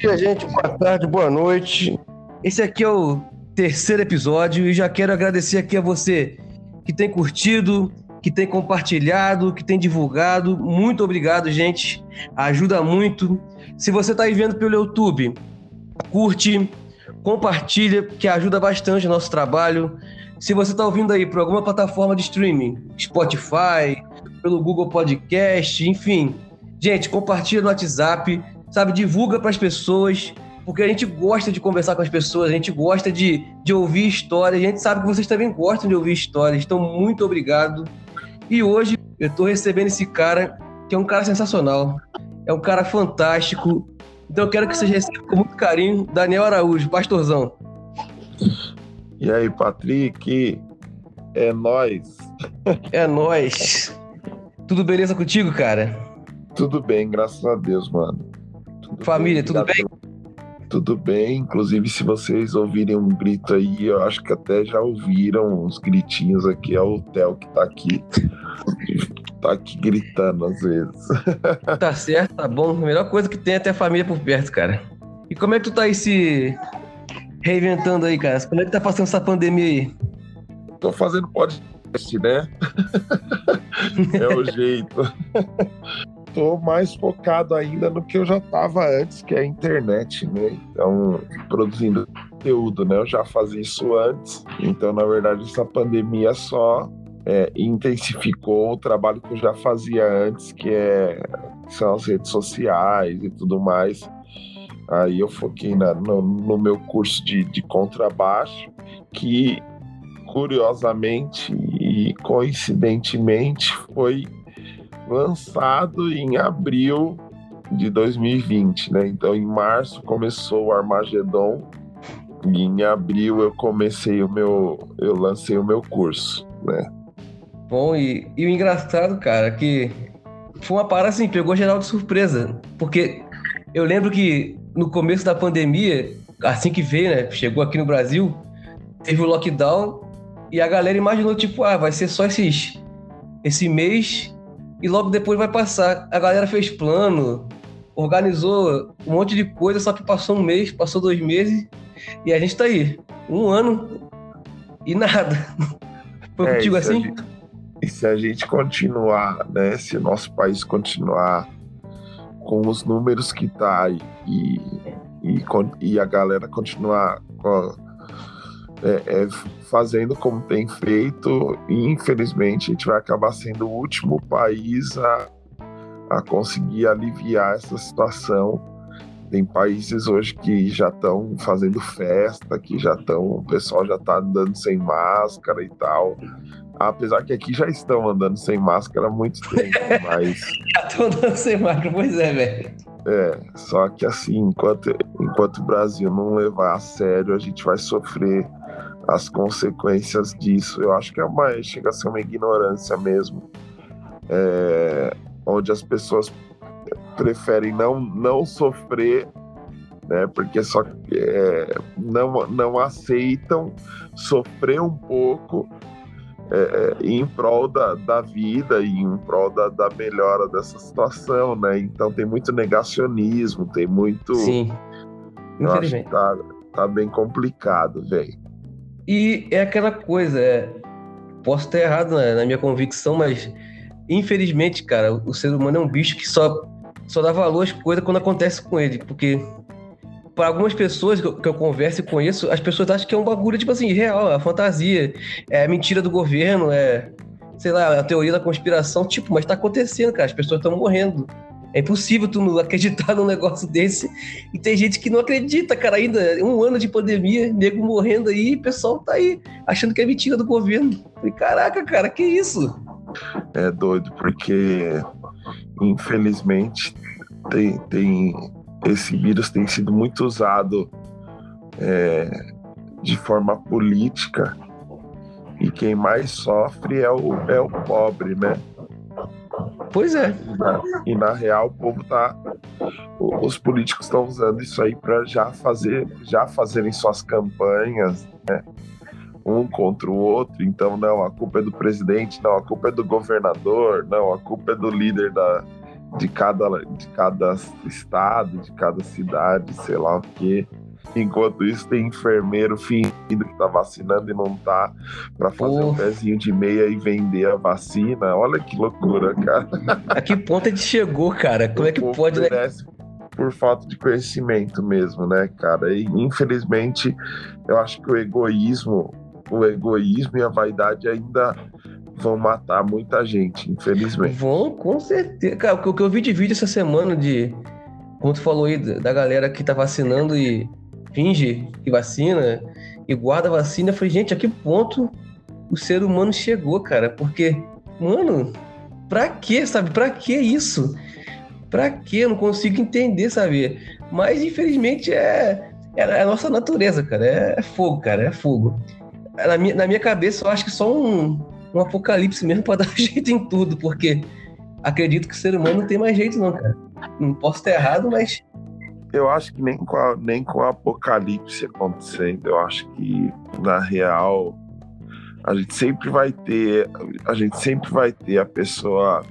dia, gente. Boa tarde, boa noite. Esse aqui é o terceiro episódio e já quero agradecer aqui a você que tem curtido, que tem compartilhado, que tem divulgado. Muito obrigado, gente. Ajuda muito. Se você está aí vendo pelo YouTube, curte, compartilha, que ajuda bastante o nosso trabalho. Se você está ouvindo aí por alguma plataforma de streaming, Spotify, pelo Google Podcast, enfim, gente, compartilha no WhatsApp, sabe? Divulga para as pessoas, porque a gente gosta de conversar com as pessoas, a gente gosta de, de ouvir histórias, a gente sabe que vocês também gostam de ouvir histórias, então muito obrigado. E hoje eu estou recebendo esse cara, que é um cara sensacional, é um cara fantástico, então eu quero que vocês recebam com muito carinho Daniel Araújo, pastorzão. E aí, Patrick? É nós. É nós. Tudo beleza contigo, cara? Tudo bem, graças a Deus, mano. Família, tudo bem? Tudo bem, inclusive se vocês ouvirem um grito aí, eu acho que até já ouviram uns gritinhos aqui, é o Theo que tá aqui. tá aqui gritando às vezes. Tá certo, tá bom. A melhor coisa que tem é ter a família por perto, cara. E como é que tu tá aí se reinventando aí, cara? Como é que tá passando essa pandemia aí? Tô fazendo podcast, né? é o jeito. Tô mais focado ainda no que eu já estava antes, que é a internet, né? Então, produzindo conteúdo, né? Eu já fazia isso antes. Então, na verdade, essa pandemia só é, intensificou o trabalho que eu já fazia antes, que, é, são as redes sociais e tudo mais. Aí eu foquei na, no, no, meu curso de, de contrabaixo, que curiosamente e coincidentemente foi lançado em abril de 2020, né? Então em março começou o Armagedon e em abril eu comecei o meu, eu lancei o meu curso, né? Bom, e, e o engraçado, cara, que foi uma parada assim, pegou geral de surpresa, porque eu lembro que no começo da pandemia, assim que veio, né, chegou aqui no Brasil, teve o lockdown e a galera imaginou, tipo, ah, vai ser só esses, esse mês e logo depois vai passar. A galera fez plano, organizou um monte de coisa, só que passou um mês, passou dois meses e a gente tá aí. Um ano e nada. Foi é, contigo assim? Gente, e se a gente continuar, né? Se o nosso país continuar com os números que tá e, e, e a galera continuar com é, é, fazendo como tem feito, e infelizmente a gente vai acabar sendo o último país a, a conseguir aliviar essa situação. Tem países hoje que já estão fazendo festa, que já estão, o pessoal já está andando sem máscara e tal. Apesar que aqui já estão andando sem máscara há muito tempo, mas. já estão andando sem máscara, pois é, velho. É, só que assim, enquanto, enquanto o Brasil não levar a sério, a gente vai sofrer as consequências disso. Eu acho que é uma, chega a ser uma ignorância mesmo, é, onde as pessoas preferem não, não sofrer, né, porque só é, não, não aceitam sofrer um pouco é, é, em prol da, da vida e em prol da, da melhora dessa situação, né? Então tem muito negacionismo, tem muito. Sim. Eu que tá, tá bem complicado, velho. E é aquela coisa, é, posso estar errado na, na, minha convicção, mas infelizmente, cara, o ser humano é um bicho que só, só dá valor às coisas quando acontece com ele, porque para algumas pessoas que eu, que eu, converso e conheço, as pessoas acham que é um bagulho, tipo assim, real, é fantasia, é mentira do governo, é, sei lá, a teoria da conspiração, tipo, mas tá acontecendo, cara, as pessoas estão morrendo. É impossível tu acreditar num negócio desse. E tem gente que não acredita, cara, ainda. Um ano de pandemia, nego morrendo aí, o pessoal tá aí achando que é mentira do governo. E caraca, cara, que isso? É doido, porque infelizmente tem, tem esse vírus tem sido muito usado é, de forma política e quem mais sofre é o, é o pobre, né? Pois é. E na, real o povo tá. Os políticos estão usando isso aí para já fazer, já fazerem suas campanhas, né? Um contra o outro. Então, não, a culpa é do presidente, não, a culpa é do governador, não, a culpa é do líder da, de cada, de cada estado, de cada cidade, sei lá o quê. Enquanto isso, tem enfermeiro fingindo que tá vacinando e não tá, para fazer um pezinho de meia e vender a vacina. Olha que loucura, cara. A que ponto a gente chegou, cara? Como é que pode, né? Por falta de conhecimento mesmo, né, cara? E infelizmente, eu acho que o egoísmo, o egoísmo e a vaidade ainda vão matar muita gente, infelizmente. Vão, com certeza. Cara, o que eu vi de vídeo essa semana de. Como tu falou aí, da galera que tá vacinando e finge que vacina e guarda a vacina. Eu falei, gente, a que ponto o ser humano chegou, cara? Porque, mano, pra que, sabe? Pra que isso? Pra que? Eu não consigo entender, sabe? Mas, infelizmente, é, é a nossa natureza, cara. É, é fogo, cara. É fogo. Na minha, na minha cabeça, eu acho que só um, um apocalipse mesmo pra dar jeito em tudo, porque acredito que o ser humano não tem mais jeito, não, cara. Não posso estar errado, mas eu acho que nem com, a, nem com o apocalipse acontecendo, eu acho que na real a gente sempre vai ter a gente sempre vai ter a pessoa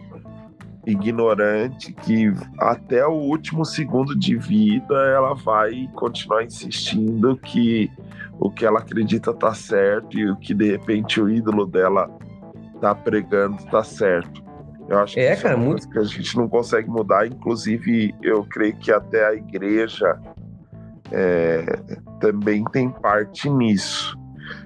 ignorante que até o último segundo de vida ela vai continuar insistindo que o que ela acredita tá certo e o que de repente o ídolo dela tá pregando tá certo. Eu acho que é, cara, é muito... que a gente não consegue mudar. Inclusive, eu creio que até a igreja é, também tem parte nisso.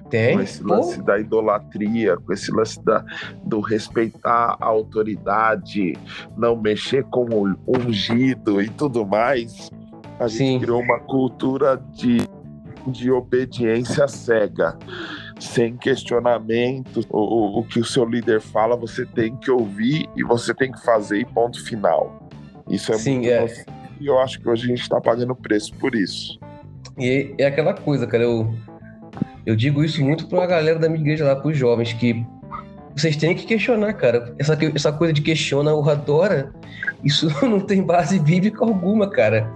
Tem. Com esse lance Pô. da idolatria, com esse lance da, do respeitar a autoridade, não mexer com o ungido e tudo mais. A gente Sim. criou uma cultura de, de obediência cega sem questionamento. O, o que o seu líder fala, você tem que ouvir e você tem que fazer e ponto final. Isso é Sim, muito. É. E eu acho que hoje a gente está pagando preço por isso. E é aquela coisa, cara. Eu, eu digo isso muito para a galera da minha igreja lá, para os jovens, que vocês têm que questionar, cara. Essa, essa coisa de questiona ou adora, isso não tem base bíblica alguma, cara.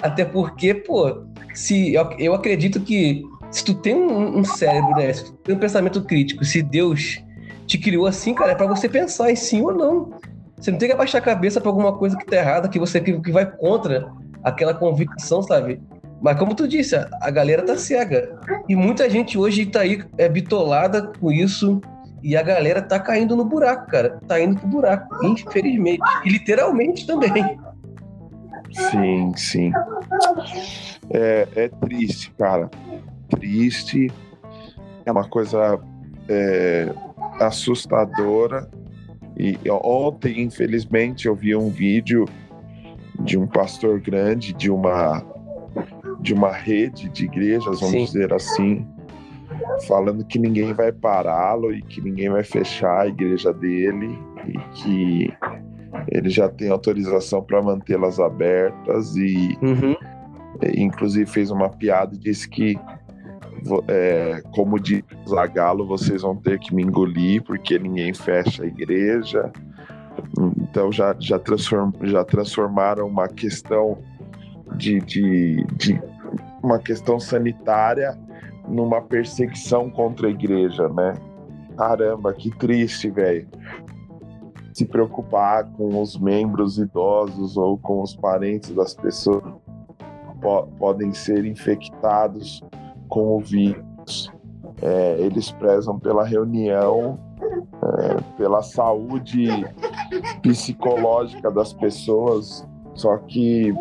Até porque, pô, se eu, eu acredito que se tu tem um, um, cérebro, né? Se tu tem um pensamento crítico, se Deus te criou assim, cara, é pra você pensar em sim ou não. Você não tem que abaixar a cabeça pra alguma coisa que tá errada, que você que, que vai contra aquela convicção, sabe? Mas como tu disse, a, galera tá cega. E muita gente hoje tá aí é bitolada com isso. E a galera tá caindo no buraco, cara. Tá indo pro buraco, infelizmente. E literalmente também. Sim, sim. É, é triste, cara triste, é uma coisa é, assustadora. E ontem, infelizmente, eu vi um vídeo de um pastor grande de uma de uma rede de igrejas, vamos Sim. dizer assim, falando que ninguém vai pará-lo e que ninguém vai fechar a igreja dele e que ele já tem autorização para mantê-las abertas e uhum. inclusive fez uma piada e disse que é, como diz Zagalo, vocês vão ter que me engolir porque ninguém fecha a igreja. Então já, já, transform, já transformaram uma questão de, de, de uma questão sanitária numa perseguição contra a igreja, né? Caramba, que triste, velho. Se preocupar com os membros idosos ou com os parentes das pessoas po podem ser infectados com o vírus. É, eles prezam pela reunião, é, pela saúde psicológica das pessoas, só que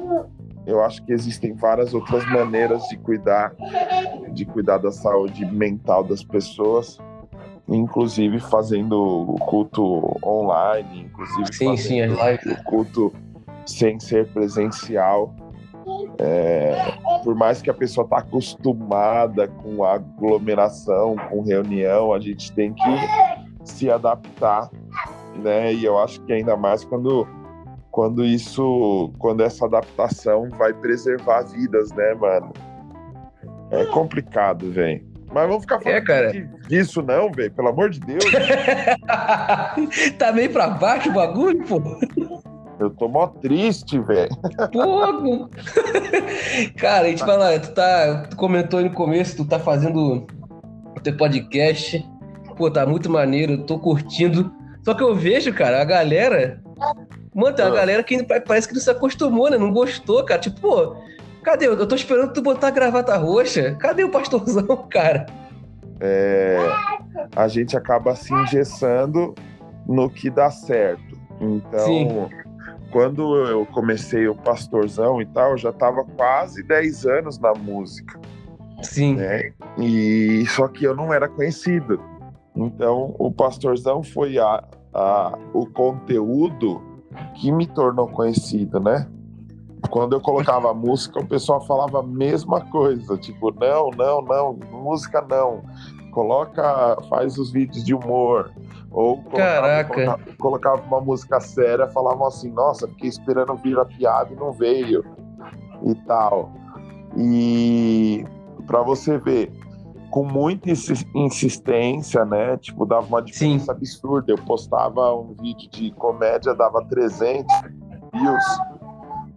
eu acho que existem várias outras maneiras de cuidar de cuidar da saúde mental das pessoas, inclusive fazendo o culto online, inclusive sim, sim, o culto sem ser presencial. É, por mais que a pessoa tá acostumada com aglomeração, com reunião, a gente tem que se adaptar, né? E eu acho que ainda mais quando quando isso, quando essa adaptação vai preservar vidas, né, mano? É complicado, velho. Mas vamos ficar falando é, cara. disso não, velho, pelo amor de Deus. tá meio pra baixo o bagulho, pô. Eu tô mó triste, velho. Pô, cara, a gente fala, tu tá. Tu comentou no começo, tu tá fazendo o teu podcast. Pô, tá muito maneiro, eu tô curtindo. Só que eu vejo, cara, a galera Mano, tem uma ah. galera que parece que não se acostumou, né? Não gostou, cara. Tipo, pô, cadê? Eu tô esperando tu botar a gravata roxa. Cadê o pastorzão, cara? É, a gente acaba se engessando no que dá certo. Então, Sim. Quando eu comecei o pastorzão e tal, eu já tava quase 10 anos na música. Sim. Né? E só que eu não era conhecido. Então, o pastorzão foi a, a, o conteúdo que me tornou conhecido, né? Quando eu colocava música, o pessoal falava a mesma coisa, tipo, não, não, não, música não. Coloca, faz os vídeos de humor. Ou colocava, colocava, colocava uma música séria, falavam assim, nossa, fiquei esperando vir a piada e não veio. E tal. E para você ver, com muita insistência, né? Tipo, dava uma diferença Sim. absurda. Eu postava um vídeo de comédia, dava 300 views,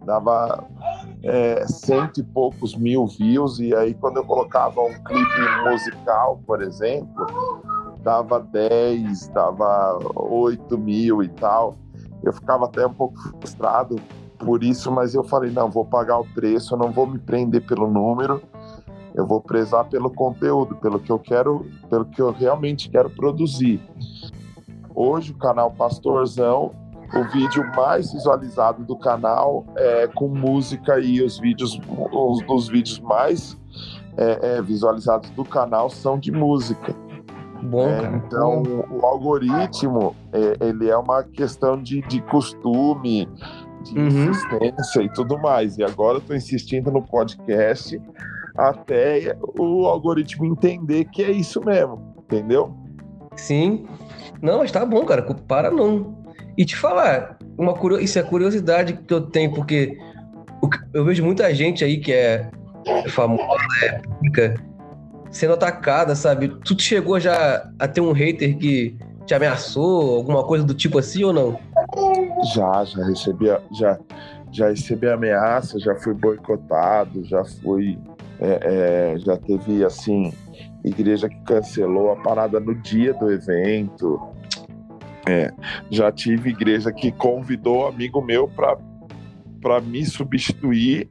dava é, cento e poucos mil views, e aí quando eu colocava um clipe musical, por exemplo, dava 10, dava 8 mil e tal. Eu ficava até um pouco frustrado por isso, mas eu falei, não, vou pagar o preço, eu não vou me prender pelo número, eu vou prezar pelo conteúdo, pelo que eu quero, pelo que eu realmente quero produzir. Hoje o canal Pastorzão, o vídeo mais visualizado do canal é com música e os vídeos, os dos vídeos mais é, é, visualizados do canal são de música. Bom, é, então o algoritmo é, ele é uma questão de, de costume, de uhum. insistência e tudo mais. E agora eu estou insistindo no podcast até o algoritmo entender que é isso mesmo, entendeu? Sim. Não, mas tá bom, cara, para não. E te falar, uma isso é curiosidade que eu tenho, porque eu vejo muita gente aí que é famosa, é pública, sendo atacada, sabe? Tu chegou já a ter um hater que te ameaçou, alguma coisa do tipo assim ou não? Já, já recebi, já, já recebi ameaça, já fui boicotado, já fui é, é, já teve assim igreja que cancelou a parada no dia do evento. É, já tive igreja que convidou amigo meu para para me substituir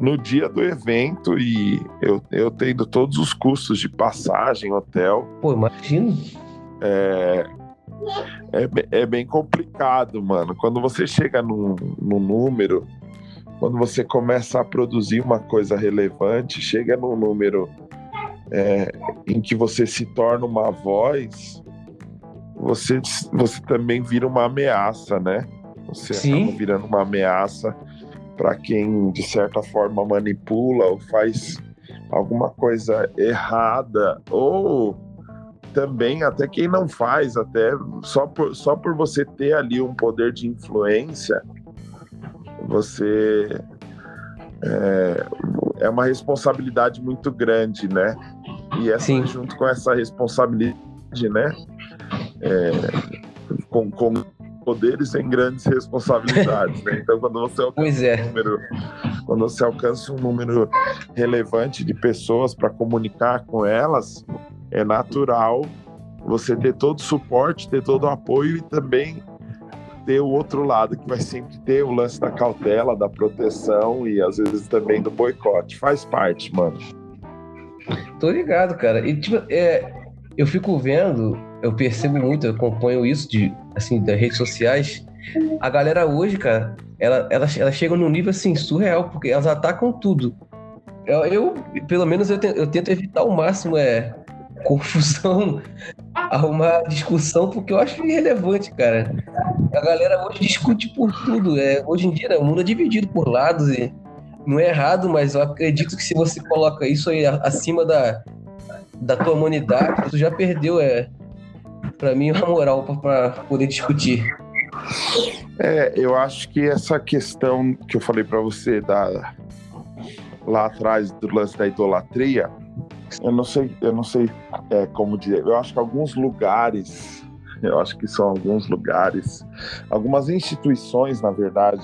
no dia do evento e eu, eu tendo todos os custos de passagem, hotel. Pô, imagino. É, é, é bem complicado, mano. Quando você chega num, num número quando você começa a produzir uma coisa relevante, chega num número é, em que você se torna uma voz, você, você também vira uma ameaça, né? Você Sim. acaba virando uma ameaça para quem, de certa forma, manipula ou faz alguma coisa errada, ou também até quem não faz, até só por, só por você ter ali um poder de influência, você é, é uma responsabilidade muito grande, né? E essa, Sim. junto com essa responsabilidade, né? É, com, com poderes em grandes responsabilidades, né? Então, quando você alcança é. um número, quando você alcança um número relevante de pessoas para comunicar com elas, é natural você ter todo o suporte, ter todo o apoio e também ter o outro lado que vai sempre ter o lance da cautela, da proteção e às vezes também do boicote. Faz parte, mano. Tô ligado, cara. E tipo, é, eu fico vendo, eu percebo muito, eu acompanho isso de assim das redes sociais. A galera hoje, cara, ela, ela, ela chega num nível assim surreal, porque elas atacam tudo. Eu, eu pelo menos eu, te, eu tento evitar ao máximo é confusão, arrumar discussão, porque eu acho irrelevante, cara. A galera hoje discute por tudo. É, hoje em dia, né, o mundo é dividido por lados e não é errado, mas eu acredito que se você coloca isso aí acima da, da tua humanidade, tu já perdeu, é, para mim, a moral para poder discutir. É, eu acho que essa questão que eu falei para você da lá atrás do lance da idolatria, eu não sei, eu não sei é, como dizer. Eu acho que alguns lugares, eu acho que são alguns lugares, algumas instituições, na verdade,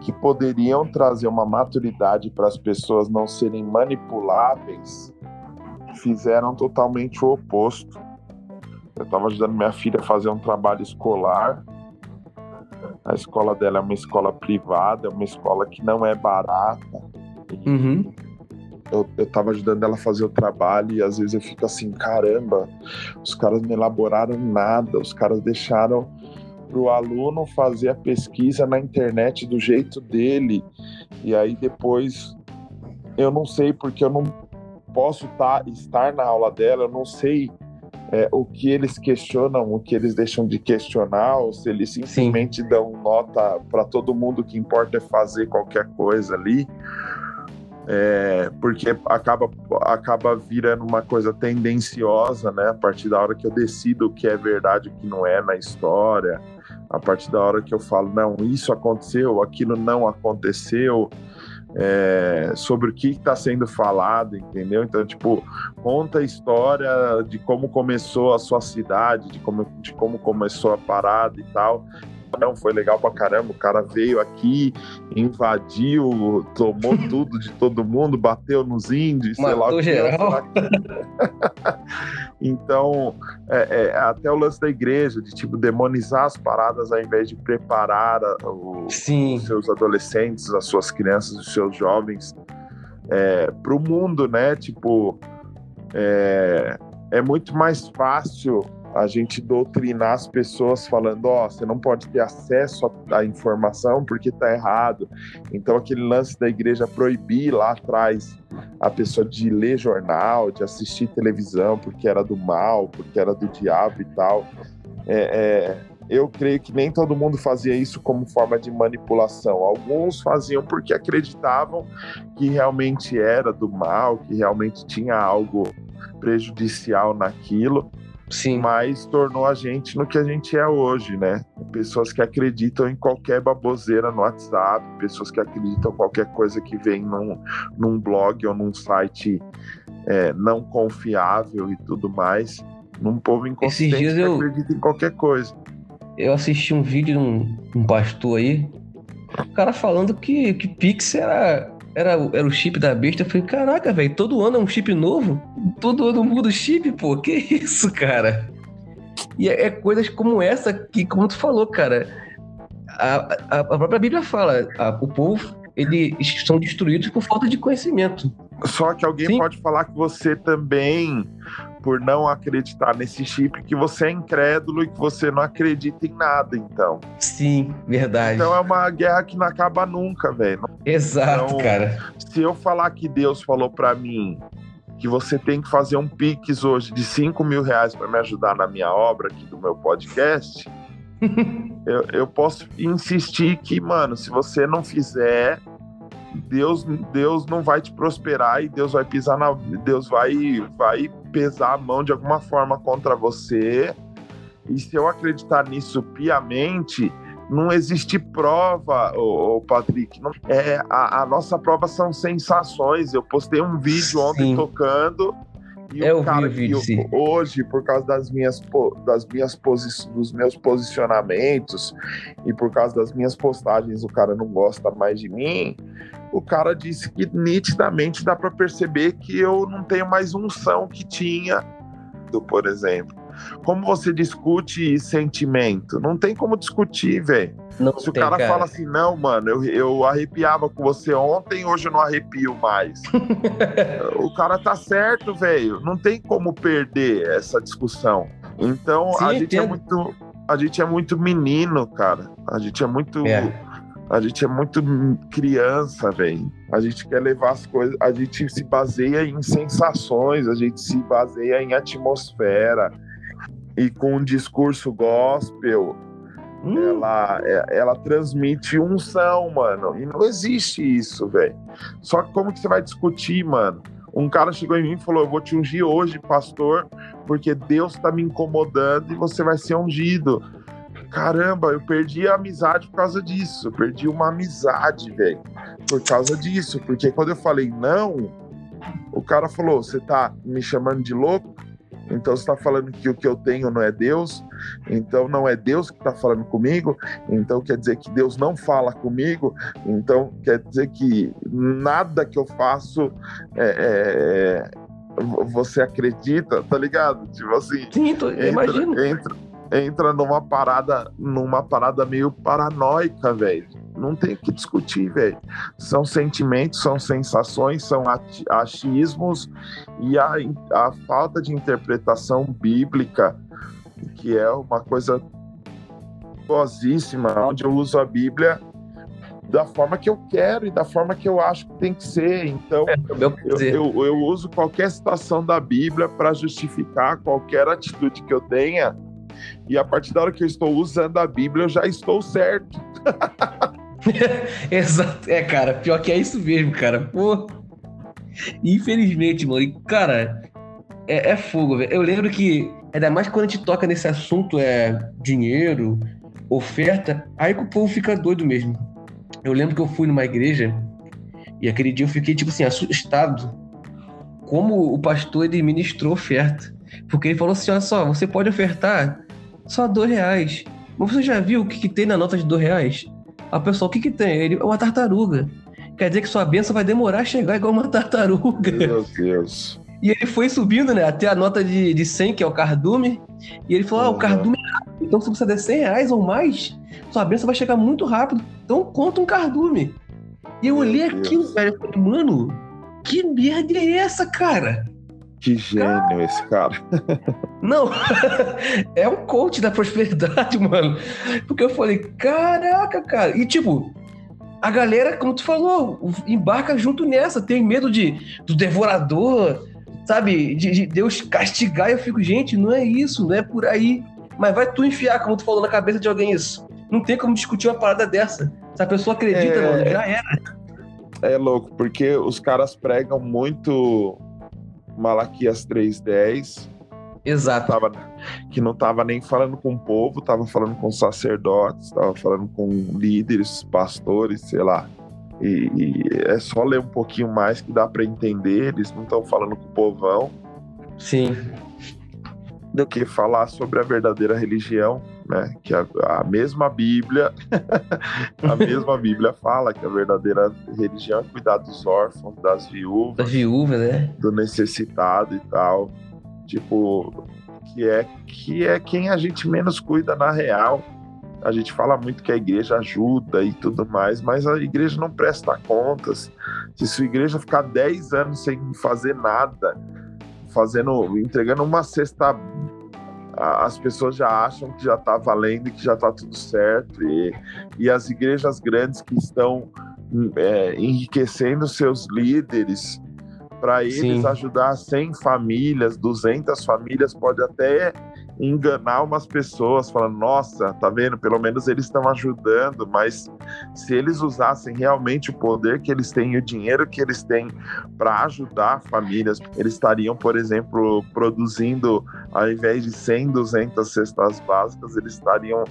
que poderiam trazer uma maturidade para as pessoas não serem manipuláveis, fizeram totalmente o oposto. Eu estava ajudando minha filha a fazer um trabalho escolar A escola dela é uma escola privada, é uma escola que não é barata. Uhum. Eu, eu tava ajudando ela a fazer o trabalho e às vezes eu fico assim, caramba, os caras não elaboraram nada, os caras deixaram para o aluno fazer a pesquisa na internet do jeito dele. E aí depois eu não sei porque eu não posso tá, estar na aula dela, eu não sei é, o que eles questionam, o que eles deixam de questionar, ou se eles simplesmente Sim. dão nota para todo mundo que importa é fazer qualquer coisa ali. É, porque acaba, acaba virando uma coisa tendenciosa, né? A partir da hora que eu decido o que é verdade e o que não é na história, a partir da hora que eu falo, não, isso aconteceu, aquilo não aconteceu, é, sobre o que está sendo falado, entendeu? Então, tipo, conta a história de como começou a sua cidade, de como, de como começou a parada e tal. Não, foi legal pra caramba. O cara veio aqui, invadiu, tomou tudo de todo mundo, bateu nos índios, sei lá. Geral. então, é, é, até o lance da igreja, de tipo, demonizar as paradas ao invés de preparar o, os seus adolescentes, as suas crianças, os seus jovens é, para o mundo, né? Tipo, é, é muito mais fácil a gente doutrinar as pessoas falando, ó, oh, você não pode ter acesso à informação porque tá errado. Então aquele lance da igreja proibir lá atrás a pessoa de ler jornal, de assistir televisão porque era do mal, porque era do diabo e tal. É, é, eu creio que nem todo mundo fazia isso como forma de manipulação. Alguns faziam porque acreditavam que realmente era do mal, que realmente tinha algo prejudicial naquilo. Sim. mas tornou a gente no que a gente é hoje, né? Pessoas que acreditam em qualquer baboseira no WhatsApp, pessoas que acreditam em qualquer coisa que vem num, num blog ou num site é, não confiável e tudo mais. Num povo inconsciente que eu, acredita em qualquer coisa. Eu assisti um vídeo de um, um pastor aí, o cara falando que, que Pix era era, era o chip da besta. Eu falei, caraca, velho, todo ano é um chip novo? Todo ano muda o chip, pô. Que isso, cara? E é, é coisas como essa que, como tu falou, cara, a, a, a própria Bíblia fala, a, o povo, eles são destruídos por falta de conhecimento. Só que alguém Sim. pode falar que você também por não acreditar nesse chip que você é incrédulo e que você não acredita em nada, então. Sim, verdade. Então é uma guerra que não acaba nunca, velho. Exato, então, cara. Se eu falar que Deus falou para mim que você tem que fazer um Pix hoje de 5 mil reais para me ajudar na minha obra aqui do meu podcast, eu, eu posso insistir que, mano, se você não fizer, Deus, Deus não vai te prosperar e Deus vai pisar na. Deus vai, vai pesar a mão de alguma forma contra você. E se eu acreditar nisso piamente, não existe prova, ô, ô Patrick. Não, é, a, a, nossa prova são sensações. Eu postei um vídeo ontem tocando. E é, o cara vi o vídeo, hoje, por causa das minhas, das minhas posi dos meus posicionamentos e por causa das minhas postagens, o cara não gosta mais de mim o cara disse que nitidamente dá para perceber que eu não tenho mais unção que tinha, por exemplo. Como você discute sentimento? Não tem como discutir, velho. Se o cara, cara, fala assim, não, mano, eu, eu arrepiava com você ontem, hoje eu não arrepio mais. o cara tá certo, velho. Não tem como perder essa discussão. Então Sim, a gente é entendo. é muito. A gente é muito menino, cara. A gente é muito. É a gente é muito criança, velho. A gente quer levar as coisas. A gente se baseia em sensações, a gente se baseia em atmosfera. E com um discurso gospel, hum. ela, é, ela transmite unção, mano. E não existe isso, velho. Só que como que você vai discutir, mano? Um cara chegou em mim e falou: Eu vou te ungir hoje, pastor, porque Deus tá me incomodando e você vai ser ungido caramba, eu perdi a amizade por causa disso. Eu perdi uma amizade, velho, por causa disso. Porque quando eu falei não, o cara falou: você tá me chamando de louco? Então você está falando que o que eu tenho não é Deus, então não é Deus que está falando comigo, então quer dizer que Deus não fala comigo, então quer dizer que nada que eu faço é, é, você acredita, tá ligado? Tipo assim, Sim, tô, entra, imagino. Entra, entra numa parada, numa parada meio paranoica, velho. Não tem o que discutir, velho. São sentimentos, são sensações, são achismos e a, a falta de interpretação bíblica, que é uma coisa posíssima, onde eu uso a Bíblia da forma que eu quero e da forma que eu acho que tem que ser. Então, é, eu, eu, eu, uso qualquer citação da Bíblia para justificar qualquer atitude que eu tenha. E a partir da hora que eu estou usando a Bíblia, eu já estou certo. Exato. É, cara, pior que é isso mesmo, cara. Pô. Infelizmente, mano. E, cara, é, é fogo, velho. Eu lembro que, ainda mais quando a gente toca nesse assunto, é dinheiro, oferta, aí que o povo fica doido mesmo. Eu lembro que eu fui numa igreja e aquele dia eu fiquei, tipo assim, assustado como o pastor ele ministrou oferta. Porque ele falou assim: olha só, você pode ofertar só dois reais. Mas você já viu o que, que tem na nota de dois reais? A pessoa, o que, que tem? Ele é uma tartaruga. Quer dizer que sua benção vai demorar a chegar igual uma tartaruga. Meu Deus. E ele foi subindo, né? Até a nota de, de 100, que é o cardume. E ele falou: uhum. ah, o cardume é rápido. Então, se você der 100 reais ou mais, sua benção vai chegar muito rápido. Então, conta um cardume. E eu olhei aquilo, velho. Eu falei, mano, que merda é essa, cara? Que gênio esse cara. Não, é um coach da prosperidade, mano. Porque eu falei, caraca, cara. E tipo, a galera, como tu falou, embarca junto nessa. Tem medo de do devorador, sabe? De, de Deus castigar. E eu fico, gente, não é isso, não é por aí. Mas vai tu enfiar, como tu falou, na cabeça de alguém isso. Não tem como discutir uma parada dessa. Se a pessoa acredita, é... mano, já era. É louco, porque os caras pregam muito Malaquias 3:10. Exato. Tava, que não estava nem falando com o povo, estava falando com sacerdotes, estava falando com líderes, pastores, sei lá. E, e, é só ler um pouquinho mais que dá para entender. Eles não estão falando com o povão. Sim. Do que falar sobre a verdadeira religião, né? Que a, a mesma Bíblia, a mesma Bíblia fala que a verdadeira religião é cuidar dos órfãos, das viúvas, das viúvas, né? Do necessitado e tal. Tipo, que é que é quem a gente menos cuida na real a gente fala muito que a igreja ajuda e tudo mais, mas a igreja não presta contas. Se sua igreja ficar 10 anos sem fazer nada, fazendo, entregando uma cesta, as pessoas já acham que já está valendo e que já está tudo certo. E, e as igrejas grandes que estão é, enriquecendo seus líderes para eles Sim. ajudar 100 famílias, 200 famílias, pode até enganar umas pessoas, falando, nossa, tá vendo? Pelo menos eles estão ajudando, mas se eles usassem realmente o poder que eles têm e o dinheiro que eles têm para ajudar famílias, eles estariam, por exemplo, produzindo, ao invés de 100, 200 cestas básicas, eles estariam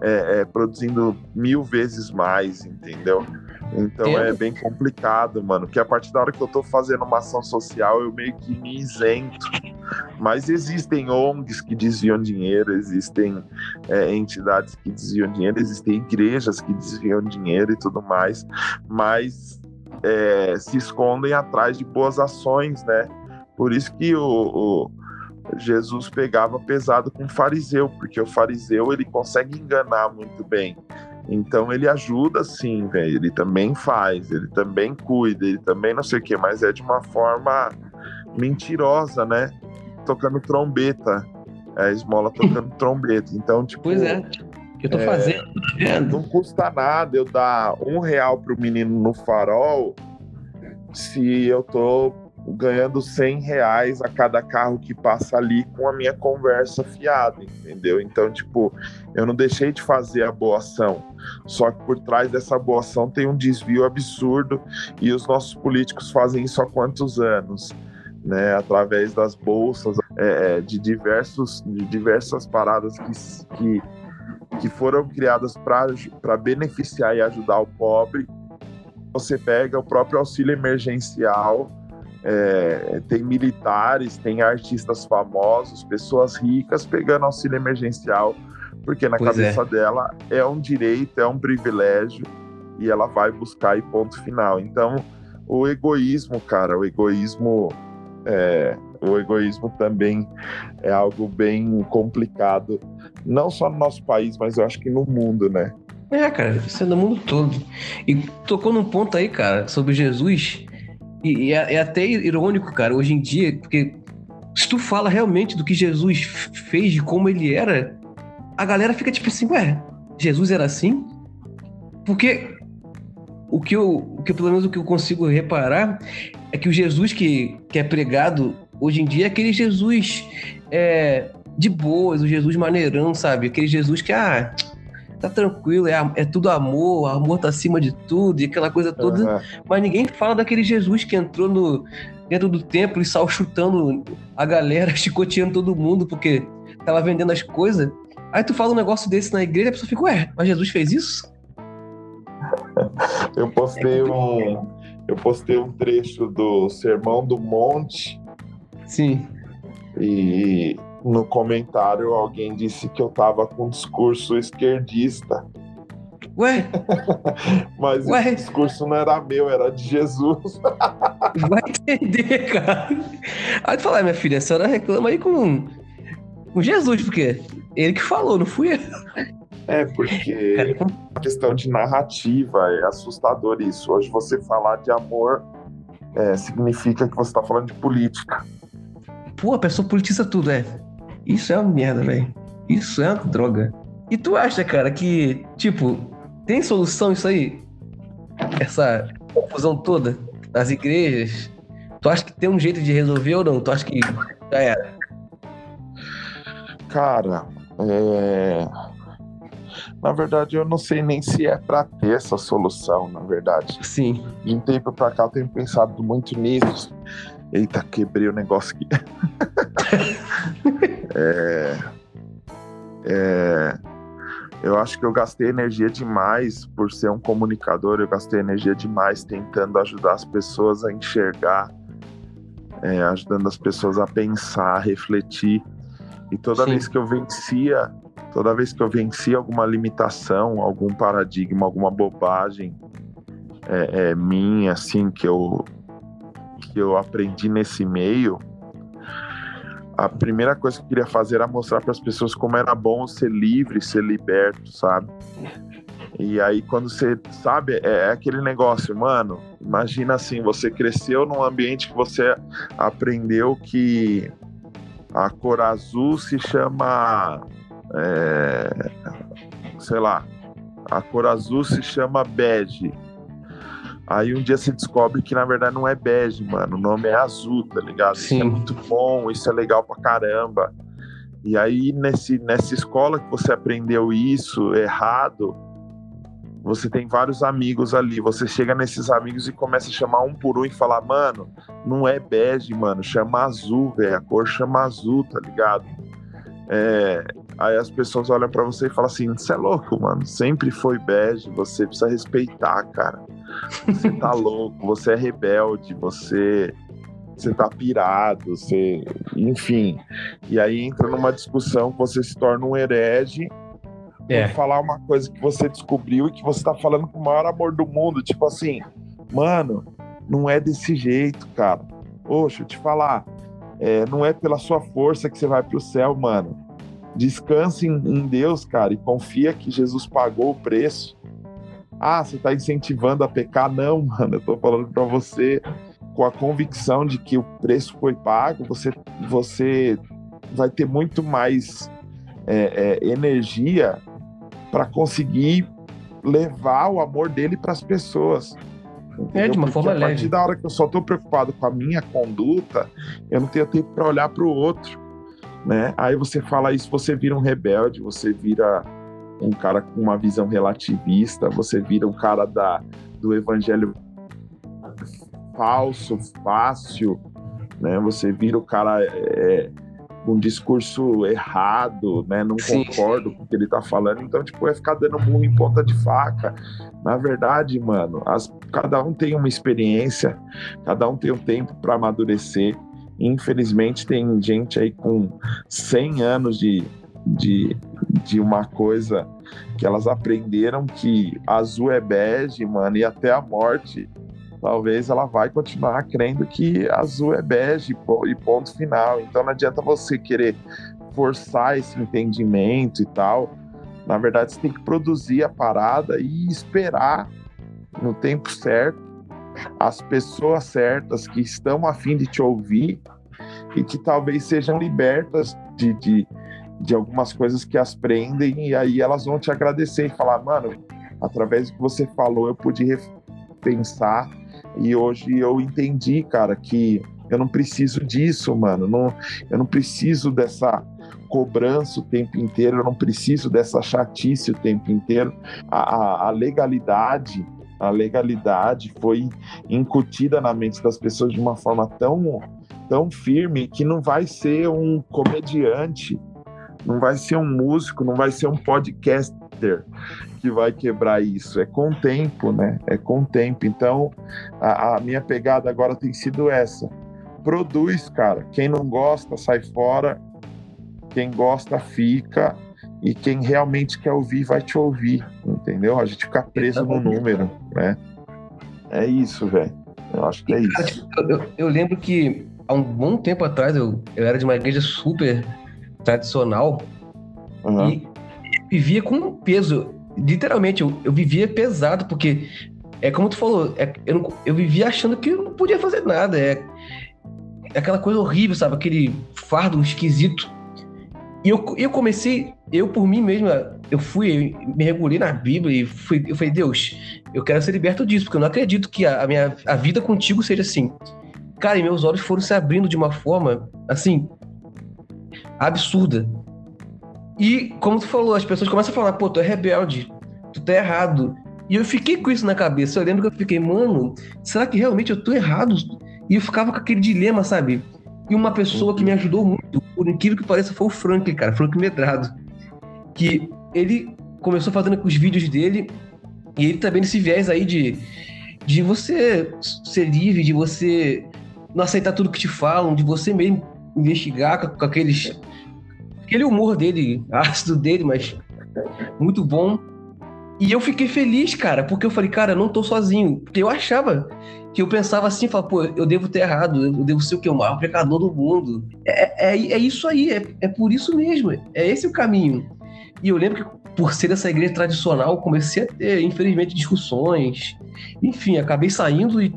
é, é, produzindo mil vezes mais, entendeu? Então Entendo. é bem complicado, mano. Porque a partir da hora que eu tô fazendo uma ação social, eu meio que me isento. Mas existem ONGs que desviam dinheiro, existem é, entidades que desviam dinheiro, existem igrejas que desviam dinheiro e tudo mais, mas é, se escondem atrás de boas ações, né? Por isso que o, o Jesus pegava pesado com o fariseu, porque o fariseu ele consegue enganar muito bem. Então ele ajuda sim, velho. Ele também faz, ele também cuida, ele também não sei o que, mas é de uma forma mentirosa, né? Tocando trombeta. É a esmola tocando trombeta. Então, tipo. Pois é. Que eu tô é, fazendo, tá Não custa nada eu dar um real pro menino no farol se eu tô ganhando 100 reais a cada carro que passa ali com a minha conversa fiada, entendeu? Então, tipo, eu não deixei de fazer a boa ação. Só que por trás dessa boa ação tem um desvio absurdo e os nossos políticos fazem isso há quantos anos? Né, através das bolsas, é, é de, diversos, de diversas paradas que, que, que foram criadas para beneficiar e ajudar o pobre. Você pega o próprio auxílio emergencial, é, tem militares, tem artistas famosos, pessoas ricas pegando auxílio emergencial, porque na pois cabeça é. dela é um direito, é um privilégio e ela vai buscar e ponto final. Então, o egoísmo, cara, o egoísmo é, o egoísmo também é algo bem complicado não só no nosso país, mas eu acho que no mundo, né? É, cara, isso é no mundo todo. E tocou num ponto aí, cara, sobre Jesus, e, e é, é, até irônico, cara, hoje em dia, porque se tu fala realmente do que Jesus fez, de como ele era, a galera fica tipo assim, ué, Jesus era assim? Porque o que eu, o que pelo menos o que eu consigo reparar é que o Jesus que, que é pregado hoje em dia é aquele Jesus é, de boas, o Jesus maneirão, sabe? Aquele Jesus que, ah, tá tranquilo, é, é tudo amor, amor tá acima de tudo e aquela coisa toda. Uhum. Mas ninguém fala daquele Jesus que entrou no, dentro do templo e saiu chutando a galera, chicoteando todo mundo porque tava vendendo as coisas. Aí tu fala um negócio desse na igreja, a pessoa fica, ué, mas Jesus fez isso? eu postei um. Eu postei um trecho do Sermão do Monte. Sim. E no comentário alguém disse que eu tava com um discurso esquerdista. Ué? Mas Ué? o discurso não era meu, era de Jesus. Vai entender, cara. Aí tu fala, minha filha, a senhora reclama aí com, com Jesus, porque ele que falou, não fui eu. É, porque a questão de narrativa é assustador isso. Hoje você falar de amor é, significa que você está falando de política. Pô, a pessoa politiza tudo, é. Isso é uma merda, velho. Isso é uma droga. E tu acha, cara, que, tipo, tem solução isso aí? Essa confusão toda nas igrejas? Tu acha que tem um jeito de resolver ou não? Tu acha que já era? Cara, é... na verdade eu não sei nem se é para ter essa solução, na verdade. Sim. De um tempo para cá eu tenho pensado muito nisso. Eita, quebrei o negócio aqui. é... É... Eu acho que eu gastei energia demais por ser um comunicador, eu gastei energia demais tentando ajudar as pessoas a enxergar, é, ajudando as pessoas a pensar, a refletir. E toda Sim. vez que eu vencia, toda vez que eu vencia alguma limitação, algum paradigma, alguma bobagem é, é, minha, assim, que eu, que eu aprendi nesse meio, a primeira coisa que eu queria fazer era mostrar para as pessoas como era bom ser livre, ser liberto, sabe? E aí, quando você sabe, é, é aquele negócio, mano. Imagina assim: você cresceu num ambiente que você aprendeu que a cor azul se chama. É, sei lá, a cor azul se chama bege. Aí um dia você descobre que na verdade não é bege, mano. O nome é azul, tá ligado? Sim. Isso é muito bom, isso é legal pra caramba. E aí, nesse, nessa escola que você aprendeu isso errado, você tem vários amigos ali. Você chega nesses amigos e começa a chamar um por um e falar, mano, não é bege, mano, chama azul, velho. A cor chama azul, tá ligado? É, aí as pessoas olham para você e falam assim: você é louco, mano. Sempre foi bege, você precisa respeitar, cara. Você tá louco, você é rebelde, você você tá pirado, você, enfim. E aí entra numa discussão que você se torna um herege é. por falar uma coisa que você descobriu e que você tá falando com o maior amor do mundo, tipo assim, mano, não é desse jeito, cara. Poxa, eu te falar, é, não é pela sua força que você vai pro céu, mano. Descanse em, em Deus, cara, e confia que Jesus pagou o preço. Ah, você está incentivando a pecar? Não, mano. Eu tô falando para você com a convicção de que o preço foi pago, você, você vai ter muito mais é, é, energia para conseguir levar o amor dele para as pessoas. É, de uma Porque forma a partir leve. da hora que eu só estou preocupado com a minha conduta, eu não tenho tempo para olhar para o outro, né? Aí você fala isso, você vira um rebelde, você vira um cara com uma visão relativista, você vira um cara da, do evangelho falso, fácil, né? Você vira o cara é, com um discurso errado, né? Não Sim. concordo com o que ele tá falando, então, tipo, vai ficar dando murro em ponta de faca. Na verdade, mano, as, cada um tem uma experiência, cada um tem um tempo para amadurecer. Infelizmente, tem gente aí com 100 anos de, de, de uma coisa que elas aprenderam que azul é bege, mano, e até a morte, talvez ela vai continuar crendo que azul é bege e ponto final. Então não adianta você querer forçar esse entendimento e tal. Na verdade, você tem que produzir a parada e esperar no tempo certo as pessoas certas que estão a fim de te ouvir e que talvez sejam libertas de, de, de algumas coisas que as prendem e aí elas vão te agradecer e falar, mano, através do que você falou eu pude repensar e hoje eu entendi, cara, que eu não preciso disso, mano. Não, eu não preciso dessa cobrança o tempo inteiro, eu não preciso dessa chatice o tempo inteiro. A, a, a legalidade, a legalidade foi incutida na mente das pessoas de uma forma tão, tão firme que não vai ser um comediante, não vai ser um músico, não vai ser um podcaster que vai quebrar isso. É com o tempo, né? É com o tempo. Então, a, a minha pegada agora tem sido essa produz, cara. Quem não gosta, sai fora. Quem gosta, fica. E quem realmente quer ouvir, vai te ouvir. Entendeu? A gente fica preso no número, né? É isso, velho. Eu acho que é isso. Eu, eu, lembro que há um bom tempo atrás eu, eu era de uma igreja super tradicional uhum. e vivia com um peso. Literalmente, eu, eu vivia pesado, porque é como tu falou, é, eu, não, eu vivia achando que eu não podia fazer nada. É, aquela coisa horrível, sabe? Aquele fardo esquisito. E eu, eu comecei, eu por mim mesmo, eu fui, eu me regulei na Bíblia e fui, eu falei, Deus, eu quero ser liberto disso, porque eu não acredito que a, a minha a vida contigo seja assim. Cara, e meus olhos foram se abrindo de uma forma, assim, absurda. E, como tu falou, as pessoas começam a falar, pô, tu é rebelde, tu tá errado. E eu fiquei com isso na cabeça. Eu lembro que eu fiquei, mano, será que realmente eu tô errado? E eu ficava com aquele dilema, sabe? E uma pessoa que me ajudou muito, por incrível que pareça, foi o Frank, cara, Frank Medrado. Que ele começou fazendo os vídeos dele, e ele também nesse viés aí de, de você ser livre, de você não aceitar tudo que te falam, de você mesmo investigar com, aqueles. aquele humor dele, ácido dele, mas muito bom. E eu fiquei feliz, cara, porque eu falei, cara, eu não tô sozinho. Porque eu achava que eu pensava assim, falava, pô, eu devo ter errado, eu devo ser o que? O maior pecador do mundo. É, é, é isso aí, é, é por isso mesmo, é esse o caminho. E eu lembro que, por ser essa igreja tradicional, comecei a ter, infelizmente, discussões. Enfim, acabei saindo e,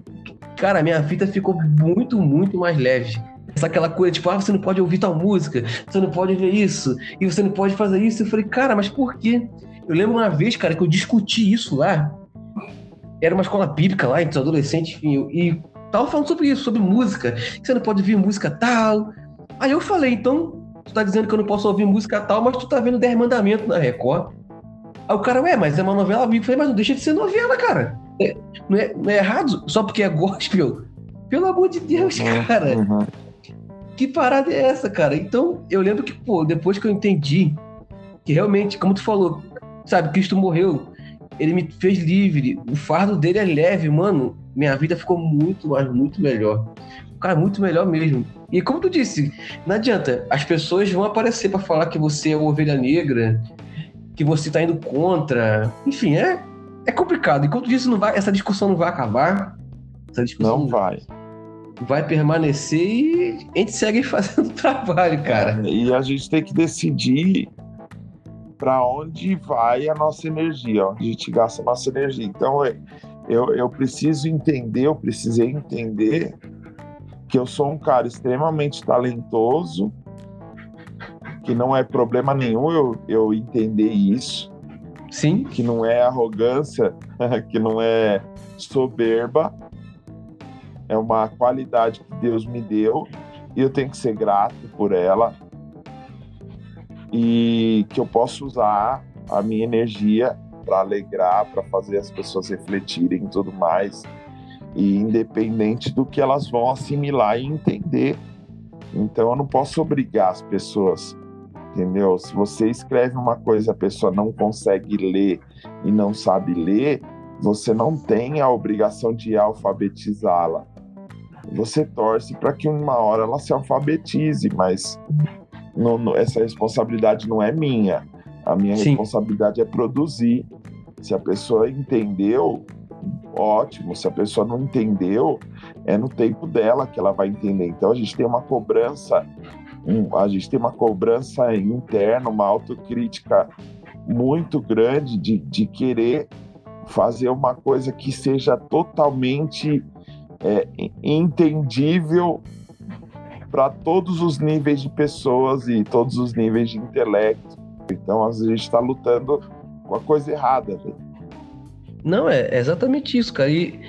cara, minha vida ficou muito, muito mais leve. Aquela coisa, tipo, ah, você não pode ouvir tal música, você não pode ver isso, e você não pode fazer isso. Eu falei, cara, mas por quê? Eu lembro uma vez, cara, que eu discuti isso lá era uma escola bíblica lá, entre os adolescentes, enfim, e tava falando sobre isso, sobre música. Você não pode ouvir música tal. Aí eu falei, então, tu tá dizendo que eu não posso ouvir música tal, mas tu tá vendo 10 mandamentos na Record. Aí o cara, ué, mas é uma novela bíblica. Eu falei, mas não deixa de ser novela, cara. É, não, é, não é errado só porque é gospel. Pelo amor de Deus, uhum, cara. Uhum. Que parada é essa, cara? Então, eu lembro que, pô, depois que eu entendi que realmente, como tu falou, sabe, Cristo morreu ele me fez livre. O fardo dele é leve, mano. Minha vida ficou muito, mas muito melhor. Cara, muito melhor mesmo. E como tu disse, não adianta. As pessoas vão aparecer para falar que você é uma ovelha negra, que você tá indo contra. Enfim, é, é complicado. E tu disse, não vai, essa discussão não vai acabar. Essa discussão não vai. Vai permanecer e a gente segue fazendo trabalho, cara. É, e a gente tem que decidir para onde vai a nossa energia, onde a gente gasta a nossa energia. Então, é, eu, eu preciso entender, eu precisei entender que eu sou um cara extremamente talentoso, que não é problema nenhum eu, eu entender isso. Sim. Que não é arrogância, que não é soberba, é uma qualidade que Deus me deu e eu tenho que ser grato por ela e que eu posso usar a minha energia para alegrar, para fazer as pessoas refletirem e tudo mais, e independente do que elas vão assimilar e entender. Então eu não posso obrigar as pessoas, entendeu? Se você escreve uma coisa e a pessoa não consegue ler e não sabe ler, você não tem a obrigação de alfabetizá-la. Você torce para que uma hora ela se alfabetize, mas não, não, essa responsabilidade não é minha. A minha Sim. responsabilidade é produzir. Se a pessoa entendeu, ótimo. Se a pessoa não entendeu, é no tempo dela que ela vai entender. Então a gente tem uma cobrança um, a gente tem uma cobrança interna, uma autocrítica muito grande de, de querer fazer uma coisa que seja totalmente é, entendível para todos os níveis de pessoas e todos os níveis de intelecto. Então, às vezes, a gente está lutando com a coisa errada. Não, é, é exatamente isso, cara. E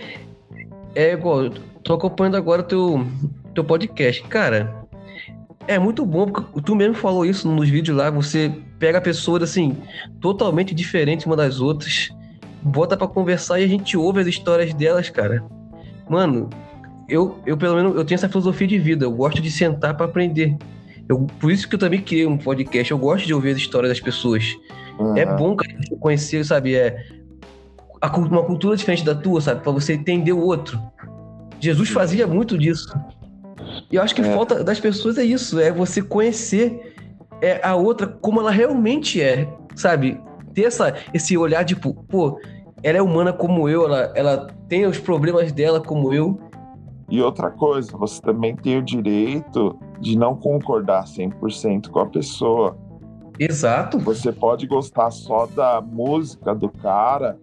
é igual, tô acompanhando agora teu, teu podcast. Cara, é muito bom, porque tu mesmo falou isso nos vídeos lá, você pega pessoas assim, totalmente diferentes uma das outras, bota para conversar e a gente ouve as histórias delas, cara. Mano, eu, eu pelo menos eu tenho essa filosofia de vida, eu gosto de sentar para aprender. Eu, por isso que eu também criei um podcast, eu gosto de ouvir as histórias das pessoas. Uhum. É bom, cara, conhecer, sabe, é uma cultura diferente da tua, sabe, para você entender o outro. Jesus fazia muito disso. E eu acho que é. falta das pessoas é isso, é você conhecer é, a outra como ela realmente é, sabe? Ter essa, esse olhar, tipo, pô, ela é humana como eu, ela, ela tem os problemas dela como eu. E outra coisa, você também tem o direito de não concordar 100% com a pessoa. Exato. Você pode gostar só da música do cara,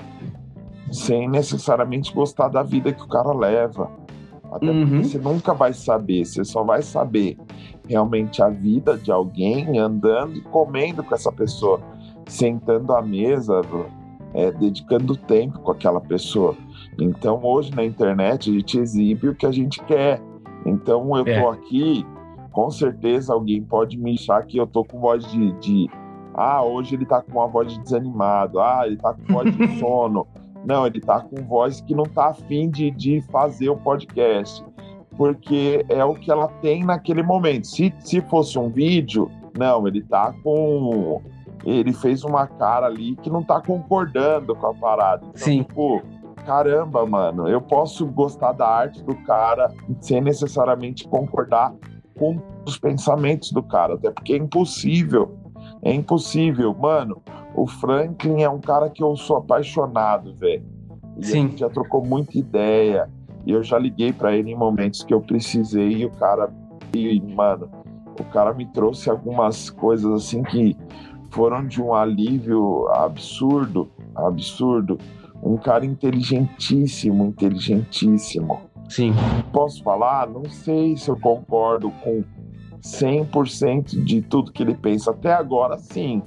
sem necessariamente gostar da vida que o cara leva. Até uhum. porque você nunca vai saber, você só vai saber realmente a vida de alguém andando e comendo com essa pessoa, sentando à mesa, é, dedicando tempo com aquela pessoa. Então hoje na internet a gente exibe o que a gente quer. Então eu é. tô aqui, com certeza alguém pode me achar que eu tô com voz de, de ah, hoje ele tá com uma voz de desanimado, ah, ele tá com voz de sono. Não, ele tá com voz que não tá afim de, de fazer o podcast. Porque é o que ela tem naquele momento. Se, se fosse um vídeo, não, ele tá com. Ele fez uma cara ali que não tá concordando com a parada. Então, Sim. Tipo, caramba, mano, eu posso gostar da arte do cara sem necessariamente concordar com os pensamentos do cara, até porque é impossível. É impossível, mano. O Franklin é um cara que eu sou apaixonado, velho. Sim. a gente já trocou muita ideia. E eu já liguei para ele em momentos que eu precisei e o cara. E, mano, o cara me trouxe algumas coisas assim que foram de um alívio absurdo, absurdo. Um cara inteligentíssimo, inteligentíssimo. Sim. Posso falar? Não sei se eu concordo com 100% de tudo que ele pensa. Até agora, sim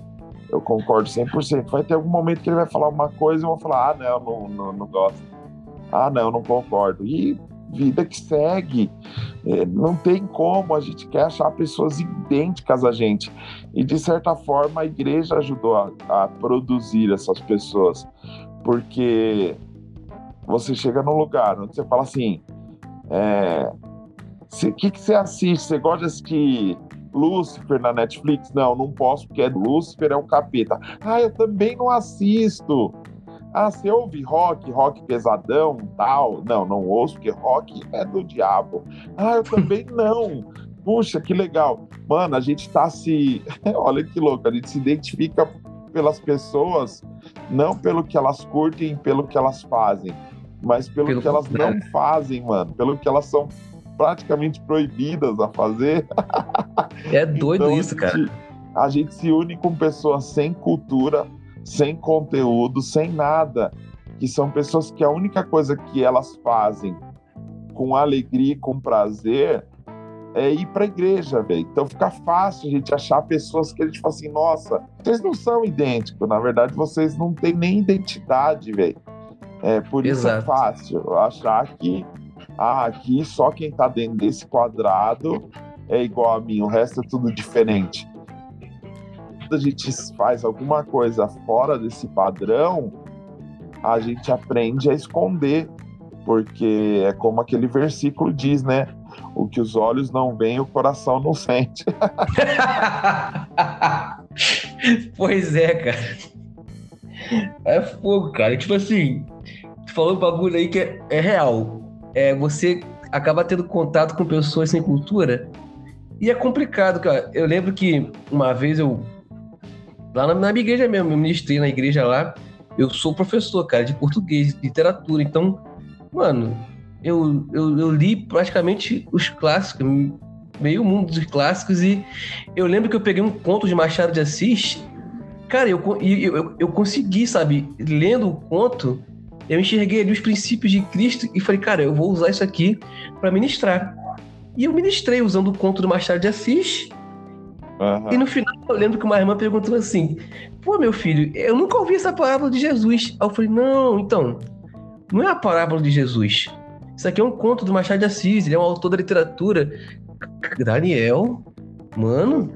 eu concordo 100%. Vai ter algum momento que ele vai falar uma coisa e eu vou falar: ah, não, não, não, não gosto. Ah, não, não concordo. E vida que segue. É, não tem como, a gente quer achar pessoas idênticas a gente. E de certa forma a igreja ajudou a, a produzir essas pessoas. Porque você chega num lugar onde você fala assim: o é, que, que você assiste? Você gosta de assistir Lúcifer na Netflix? Não, não posso, porque é Lúcifer é um capeta. Ah, eu também não assisto. Ah, você ouve rock, rock pesadão, tal? Não, não ouço, porque rock é do diabo. Ah, eu também não. Puxa, que legal. Mano, a gente tá se. Olha que louco, a gente se identifica pelas pessoas, não pelo que elas curtem, pelo que elas fazem, mas pelo, pelo que elas não fazem, mano. Pelo que elas são praticamente proibidas a fazer. É doido então, isso, a gente, cara. A gente se une com pessoas sem cultura, sem conteúdo, sem nada. Que são pessoas que a única coisa que elas fazem com alegria e com prazer é ir para a igreja, velho. Então fica fácil a gente achar pessoas que a gente fala assim, nossa, vocês não são idênticos, na verdade vocês não têm nem identidade, velho. É, por isso Exato. é fácil achar que ah, aqui só quem tá dentro desse quadrado é igual a mim, o resto é tudo diferente. Quando a gente faz alguma coisa fora desse padrão, a gente aprende a esconder, porque é como aquele versículo diz, né? O que os olhos não veem, o coração não sente. pois é, cara. É fogo, cara. Tipo assim, tu falou um bagulho aí que é, é real é, você acaba tendo contato com pessoas sem cultura e é complicado, cara. Eu lembro que uma vez eu. Lá na, na minha igreja mesmo, eu ministrei na igreja lá. Eu sou professor, cara, de português, de literatura. Então, mano, eu, eu, eu li praticamente os clássicos. meio mundo dos clássicos e eu lembro que eu peguei um conto de Machado de Assis. Cara, eu, eu, eu, eu consegui, sabe, lendo o conto, eu enxerguei ali os princípios de Cristo e falei, cara, eu vou usar isso aqui para ministrar. E eu ministrei usando o conto do Machado de Assis. Uhum. E no final eu lembro que uma irmã perguntou assim: Pô, meu filho, eu nunca ouvi essa parábola de Jesus. Aí eu falei: Não, então, não é a parábola de Jesus. Isso aqui é um conto do Machado de Assis, ele é um autor da literatura. Daniel, mano,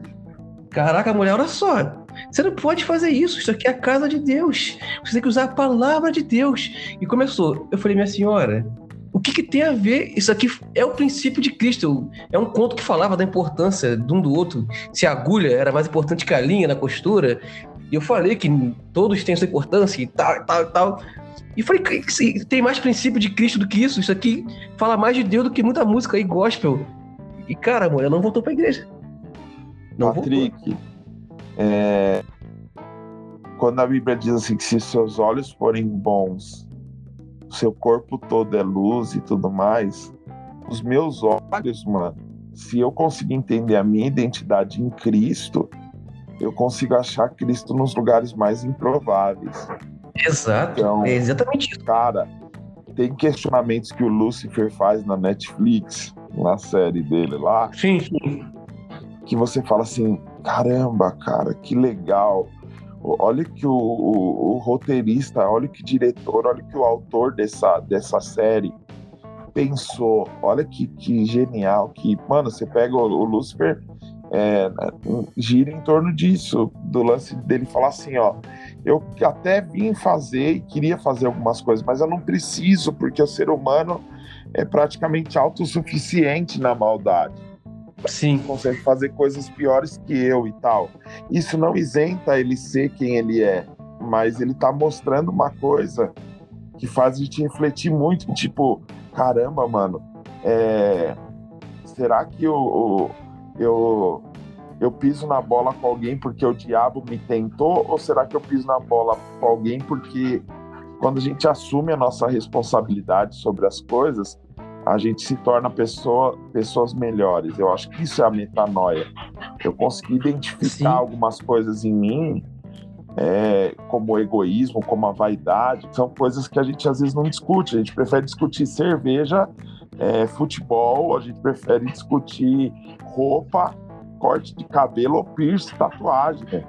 caraca, mulher, olha só. Você não pode fazer isso, isso aqui é a casa de Deus. Você tem que usar a palavra de Deus. E começou. Eu falei, minha senhora, o que, que, tem a ver? Isso aqui é o princípio de Cristo. É um conto que falava da importância de um do outro. Se a agulha era mais importante que a linha na costura. E eu falei que todos têm sua importância e tal, tal, tal. E falei, tem mais princípio de Cristo do que isso? Isso aqui fala mais de Deus do que muita música aí gospel. E cara, amor, ela não voltou pra igreja. Não Patrick, é... quando a Bíblia diz assim que se seus olhos forem bons, seu corpo todo é luz e tudo mais, os meus olhos, mano, se eu conseguir entender a minha identidade em Cristo, eu consigo achar Cristo nos lugares mais improváveis. Exato. Então, é exatamente isso. Cara, tem questionamentos que o Lucifer faz na Netflix, na série dele lá. Sim, sim. Que você fala assim: caramba, cara, que legal. Olha que o, o, o roteirista, olha que diretor, olha que o autor dessa, dessa série pensou. Olha que, que genial. Que, mano, você pega o, o Lucifer é, gira em torno disso, do lance dele falar assim, ó, eu até vim fazer e queria fazer algumas coisas, mas eu não preciso, porque o ser humano é praticamente autossuficiente na maldade. Sim. Consegue fazer coisas piores que eu e tal. Isso não isenta ele ser quem ele é, mas ele tá mostrando uma coisa que faz a gente refletir muito, tipo, caramba, mano, é... será que o, eu eu piso na bola com alguém porque o diabo me tentou ou será que eu piso na bola com alguém porque quando a gente assume a nossa responsabilidade sobre as coisas, a gente se torna pessoa, pessoas melhores. Eu acho que isso é a metanoia. Eu consegui identificar Sim. algumas coisas em mim, é, como o egoísmo, como a vaidade, são coisas que a gente às vezes não discute. A gente prefere discutir cerveja é, futebol, a gente prefere discutir roupa, corte de cabelo ou piercing, tatuagem. Né?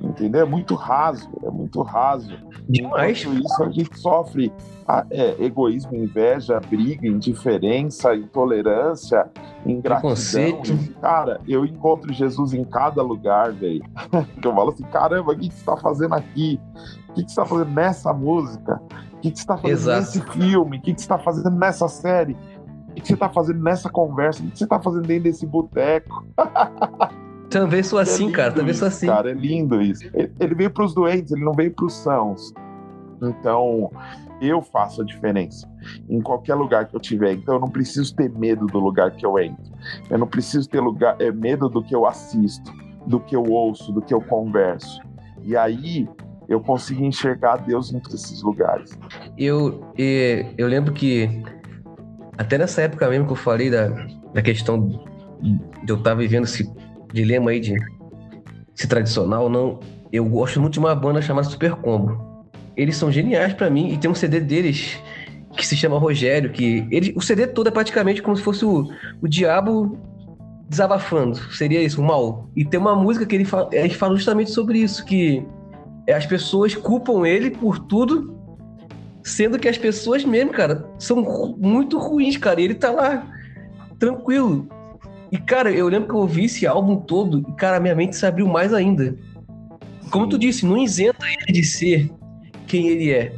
Entendeu? É muito raso, é muito raso. Demais. Enquanto isso, a gente sofre é, egoísmo, inveja, briga, indiferença, intolerância, ingratidão. Cara, eu encontro Jesus em cada lugar, velho. eu falo assim, caramba, o que, você está fazendo aqui? O que, você está fazendo nessa música? O que, você está fazendo Exato. nesse filme? O que, você está fazendo nessa série? O que você tá fazendo nessa conversa? O que você tá fazendo dentro desse boteco? Também sou é assim, é cara. Também isso, sou assim. Cara, é lindo isso. Ele veio para os doentes, ele não veio para os sãos. Então, eu faço a diferença em qualquer lugar que eu tiver. Então, eu não preciso ter medo do lugar que eu entro. Eu não preciso ter lugar, é, medo do que eu assisto, do que eu ouço, do que eu converso. E aí, eu consigo enxergar Deus em todos esses lugares. Eu, eu lembro que até nessa época mesmo que eu falei da, da questão de eu estar vivendo esse dilema aí de se tradicional ou não, eu gosto muito de uma banda chamada Super Combo. Eles são geniais para mim e tem um CD deles que se chama Rogério, que ele, o CD todo é praticamente como se fosse o, o diabo desabafando, seria isso, o mal. E tem uma música que ele fala, ele fala justamente sobre isso, que as pessoas culpam ele por tudo Sendo que as pessoas mesmo, cara, são muito ruins, cara. E ele tá lá, tranquilo. E, cara, eu lembro que eu ouvi esse álbum todo e, cara, minha mente se abriu mais ainda. Como tu disse, não isenta ele de ser quem ele é.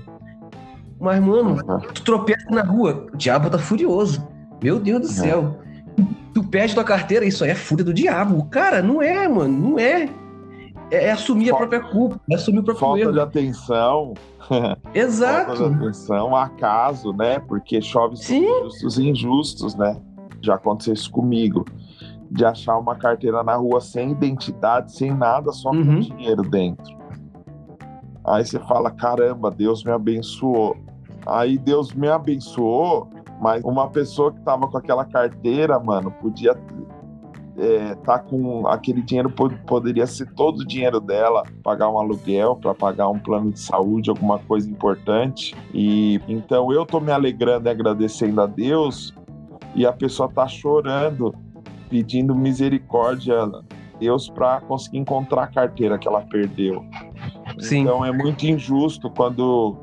Mas, mano, tu tropeça na rua, o diabo tá furioso. Meu Deus do céu. Tu perde tua carteira, isso aí é fúria do diabo. Cara, não é, mano, não é. É, é assumir Falta, a própria culpa, é assumir o próprio falta erro. de atenção. Exato. falta de atenção, acaso, né? Porque chove sobre justos e injustos, né? Já aconteceu isso comigo. De achar uma carteira na rua sem identidade, sem nada, só uhum. com dinheiro dentro. Aí você fala: caramba, Deus me abençoou. Aí Deus me abençoou, mas uma pessoa que tava com aquela carteira, mano, podia é, tá com aquele dinheiro poderia ser todo o dinheiro dela, pagar um aluguel para pagar um plano de saúde, alguma coisa importante. E então eu tô me alegrando e agradecendo a Deus e a pessoa tá chorando, pedindo misericórdia a Deus para conseguir encontrar a carteira que ela perdeu. Sim. Então é muito injusto quando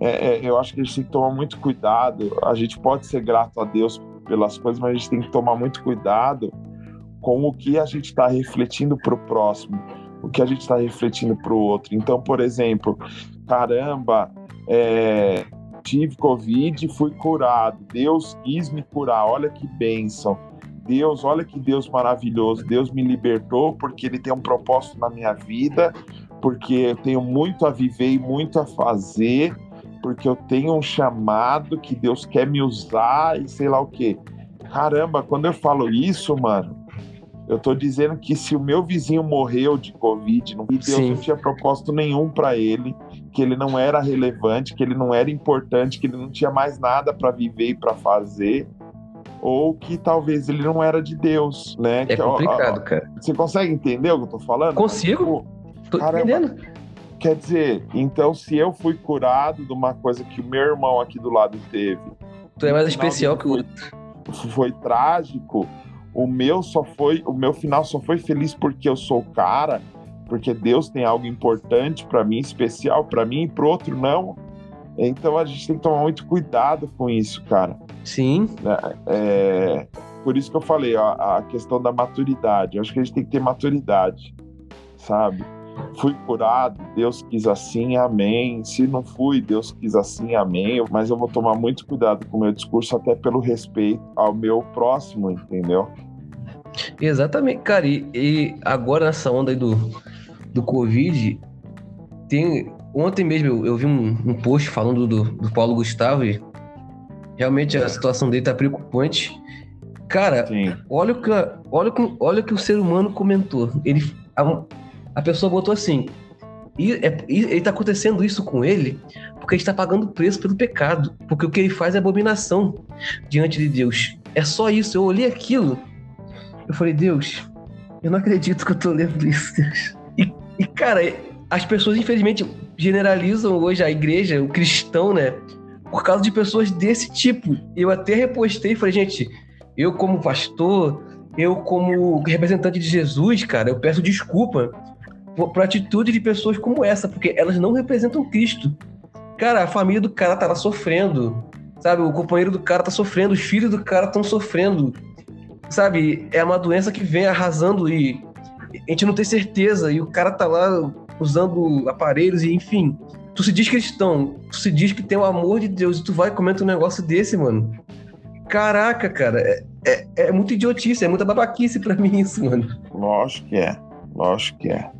é, é, eu acho que a gente tem que tomar muito cuidado. A gente pode ser grato a Deus pelas coisas, mas a gente tem que tomar muito cuidado com o que a gente está refletindo para o próximo, o que a gente está refletindo para o outro. Então, por exemplo, caramba, é, tive Covid e fui curado. Deus quis me curar, olha que bênção. Deus, olha que Deus maravilhoso. Deus me libertou porque Ele tem um propósito na minha vida, porque eu tenho muito a viver e muito a fazer, porque eu tenho um chamado que Deus quer me usar e sei lá o quê. Caramba, quando eu falo isso, mano, eu tô dizendo que se o meu vizinho morreu de Covid, não, Deus Sim. não tinha propósito nenhum para ele, que ele não era relevante, que ele não era importante, que ele não tinha mais nada para viver e para fazer, ou que talvez ele não era de Deus, né? É que, complicado, ó, ó, cara. Você consegue entender o que eu tô falando? Consigo. Mas, tô caramba, entendendo. Quer dizer, então se eu fui curado de uma coisa que o meu irmão aqui do lado teve, tu é mais especial que o outro. Foi trágico o meu só foi, o meu final só foi feliz porque eu sou o cara, porque Deus tem algo importante para mim, especial para mim e pro outro não. Então a gente tem que tomar muito cuidado com isso, cara. Sim. É, é por isso que eu falei, ó, a questão da maturidade. Eu acho que a gente tem que ter maturidade, sabe? Fui curado, Deus quis assim, amém. Se não fui, Deus quis assim, amém. Mas eu vou tomar muito cuidado com o meu discurso, até pelo respeito ao meu próximo, entendeu? Exatamente, cara. E, e agora nessa onda aí do, do Covid, tem. Ontem mesmo eu, eu vi um, um, post falando do, do Paulo Gustavo e realmente a situação dele tá preocupante. Cara, olha o, que, olha, o, olha o que o ser humano comentou. Ele, a pessoa botou assim: e, é, e ele tá acontecendo isso com ele porque ele está pagando preço pelo pecado, porque o que ele faz é abominação diante de Deus. É só isso. Eu olhei aquilo, eu falei, Deus, eu não acredito que eu tô lendo isso, Deus. E, e cara, as pessoas infelizmente generalizam hoje a igreja, o cristão, né? Por causa de pessoas desse tipo. Eu até repostei e falei, gente, eu como pastor, eu como representante de Jesus, cara, eu peço desculpa por atitude de pessoas como essa, porque elas não representam Cristo. Cara, a família do cara tá lá sofrendo, sabe? O companheiro do cara tá sofrendo, os filhos do cara estão sofrendo, sabe? É uma doença que vem arrasando e a gente não tem certeza, e o cara tá lá usando aparelhos e enfim. Tu se diz cristão, tu se diz que tem o amor de Deus e tu vai e comenta um negócio desse, mano. Caraca, cara, é, é, é muito idiotice, é muita babaquice pra mim isso, mano. Lógico que é, lógico que é.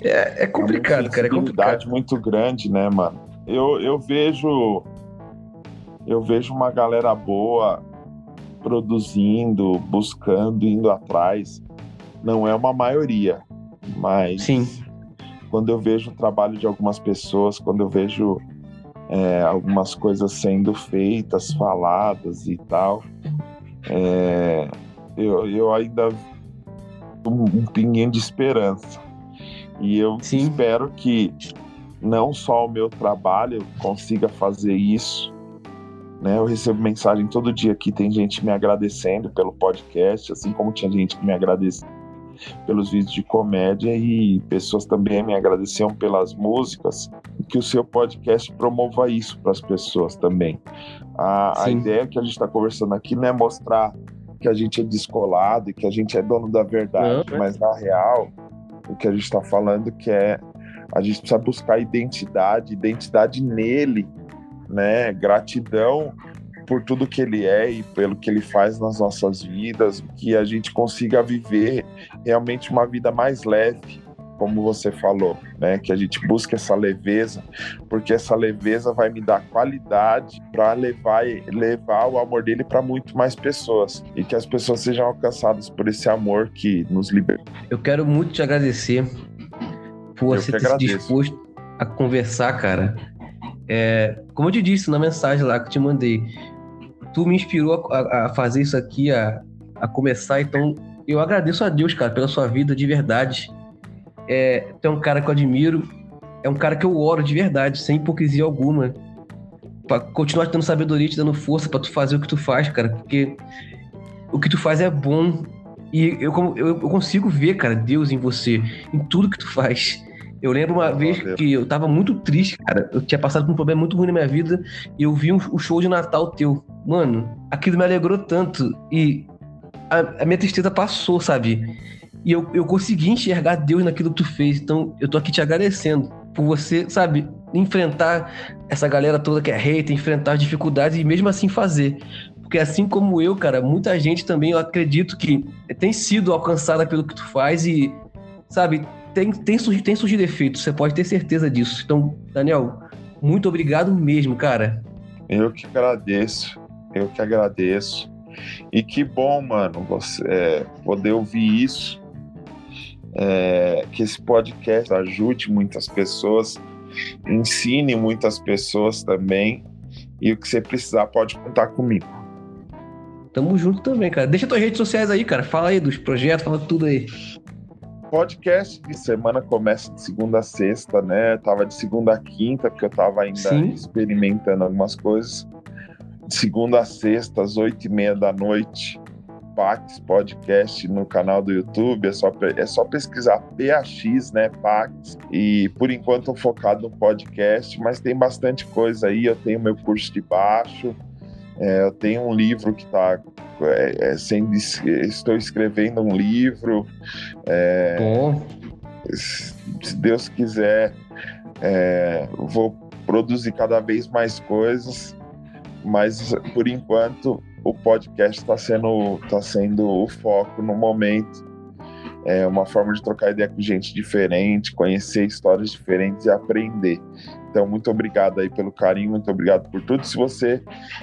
É, é complicado, é cara. É complicado. muito grande, né, mano? Eu, eu vejo. Eu vejo uma galera boa produzindo, buscando, indo atrás. Não é uma maioria, mas. Sim. Quando eu vejo o trabalho de algumas pessoas, quando eu vejo é, algumas coisas sendo feitas, faladas e tal, é, eu, eu ainda um, um pinguinho de esperança. E eu Sim. espero que não só o meu trabalho consiga fazer isso. Né? Eu recebo mensagem todo dia que tem gente me agradecendo pelo podcast, assim como tinha gente que me agradeceu pelos vídeos de comédia e pessoas também me agradeciam pelas músicas. Que o seu podcast promova isso para as pessoas também. A, a ideia que a gente está conversando aqui não é mostrar que a gente é descolado e que a gente é dono da verdade, não, mas na real o que a gente está falando, que é a gente precisa buscar identidade, identidade nele, né? Gratidão por tudo que ele é e pelo que ele faz nas nossas vidas, que a gente consiga viver realmente uma vida mais leve, como você falou, né? Que a gente busque essa leveza, porque essa leveza vai me dar qualidade para levar levar o amor dele para muito mais pessoas e que as pessoas sejam alcançadas por esse amor que nos liberta. Eu quero muito te agradecer por você ter disposto a conversar, cara. É, como eu te disse na mensagem lá que eu te mandei, tu me inspirou a, a fazer isso aqui, a, a começar, então eu agradeço a Deus, cara, pela sua vida de verdade. É, tu é um cara que eu admiro, é um cara que eu oro de verdade, sem hipocrisia alguma. Pra continuar te dando sabedoria, te dando força para tu fazer o que tu faz, cara, porque o que tu faz é bom. E eu, eu, eu consigo ver, cara, Deus em você, em tudo que tu faz. Eu lembro uma vez que eu tava muito triste, cara. Eu tinha passado por um problema muito ruim na minha vida e eu vi o um, um show de Natal teu. Mano, aquilo me alegrou tanto. E a, a, minha tristeza passou, sabe? E eu, eu consegui enxergar Deus naquilo que tu fez. Então eu tô aqui te agradecendo por você, sabe, enfrentar essa galera toda que é hater, enfrentar as dificuldades e mesmo assim fazer. Porque assim como eu, cara, muita gente também, eu acredito que tem sido alcançada pelo que tu faz e, sabe, tem, tem, surgido, tem surgido efeitos, você pode ter certeza disso. Então, Daniel, muito obrigado mesmo, cara. Eu que agradeço, eu que agradeço. E que bom, mano, você é, poder ouvir isso. É, que esse podcast ajude muitas pessoas, ensine muitas pessoas também. E o que você precisar pode contar comigo. Tamo junto também, cara. Deixa tuas redes sociais aí, cara. Fala aí dos projetos, fala tudo aí podcast de semana começa de segunda a sexta, né? tava de segunda a quinta, porque eu tava ainda Sim. experimentando algumas coisas. De segunda a sexta, às oito e meia da noite, Pax Podcast no canal do YouTube. É só, é só pesquisar PAX, né? Pax. E por enquanto eu focado no podcast, mas tem bastante coisa aí. Eu tenho meu curso de baixo. É, eu tenho um livro que está é, é, sendo, estou escrevendo um livro. É. Se Deus quiser, é, vou produzir cada vez mais coisas, mas por enquanto o podcast está sendo, tá sendo o foco no momento. É uma forma de trocar ideia com gente diferente, conhecer histórias diferentes e aprender. Então, muito obrigado aí pelo carinho, muito obrigado por tudo. Se você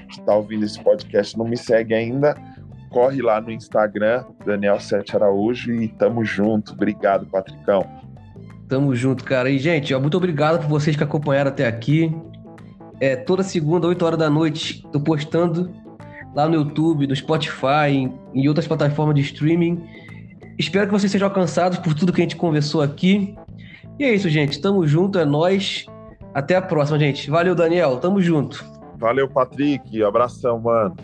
que está ouvindo esse podcast não me segue ainda, corre lá no Instagram, Daniel Sete Araújo, e tamo junto. Obrigado, Patricão. Tamo junto, cara. E, gente, ó, muito obrigado por vocês que acompanharam até aqui. É, toda segunda, 8 horas da noite, tô postando lá no YouTube, no Spotify, em outras plataformas de streaming. Espero que vocês sejam alcançados por tudo que a gente conversou aqui. E é isso, gente. Tamo junto, é nós. Até a próxima, gente. Valeu, Daniel. Tamo junto. Valeu, Patrick. Abração, mano.